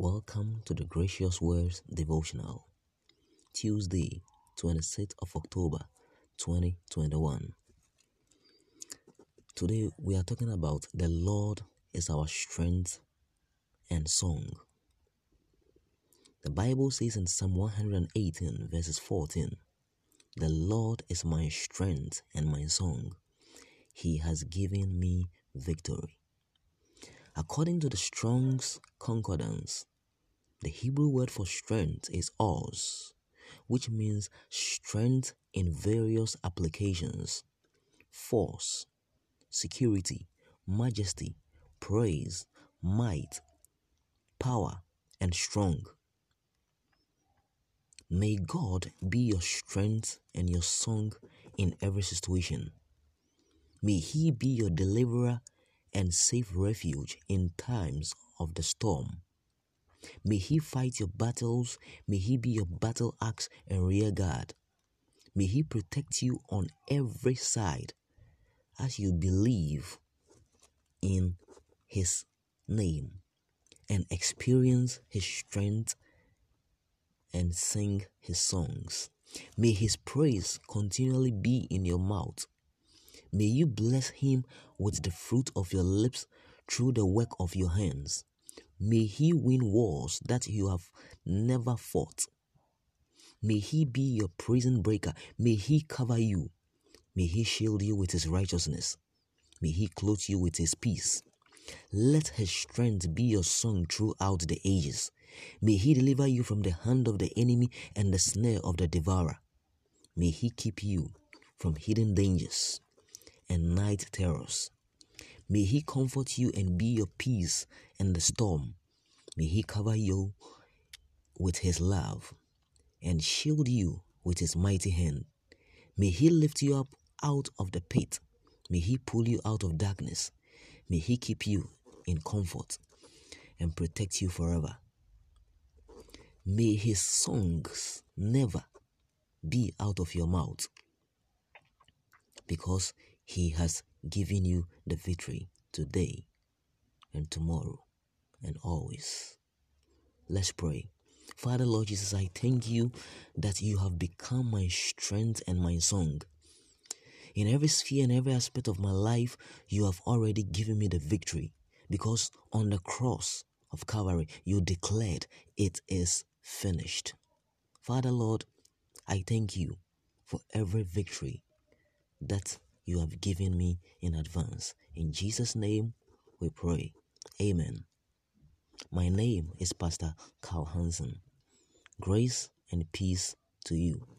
Welcome to the Gracious Words Devotional, Tuesday, 26th of October 2021. Today we are talking about the Lord is our strength and song. The Bible says in Psalm 118, verses 14, The Lord is my strength and my song. He has given me victory. According to the Strong's Concordance, the Hebrew word for strength is oz, which means strength in various applications, force, security, majesty, praise, might, power, and strong. May God be your strength and your song in every situation. May He be your deliverer and safe refuge in times of the storm. May He fight your battles. May He be your battle axe and rear guard. May He protect you on every side as you believe in His name and experience His strength and sing His songs. May His praise continually be in your mouth May you bless him with the fruit of your lips through the work of your hands. May he win wars that you have never fought. May he be your prison breaker. May he cover you. May he shield you with his righteousness. May he clothe you with his peace. Let his strength be your song throughout the ages. May he deliver you from the hand of the enemy and the snare of the devourer. May he keep you from hidden dangers and night terrors. May He comfort you and be your peace in the storm. May He cover you with His love and shield you with His mighty hand. May He lift you up out of the pit. May He pull you out of darkness. May He keep you in comfort and protect you forever. May His songs never be out of your mouth because he has given you the victory today and tomorrow and always. Let's pray. Father, Lord Jesus, I thank you that you have become my strength and my song. In every sphere and every aspect of my life, you have already given me the victory because on the cross of Calvary, you declared it is finished. Father, Lord, I thank you for every victory that you have given me in advance. In Jesus' name we pray. Amen. My name is Pastor Carl Hansen. Grace and peace to you.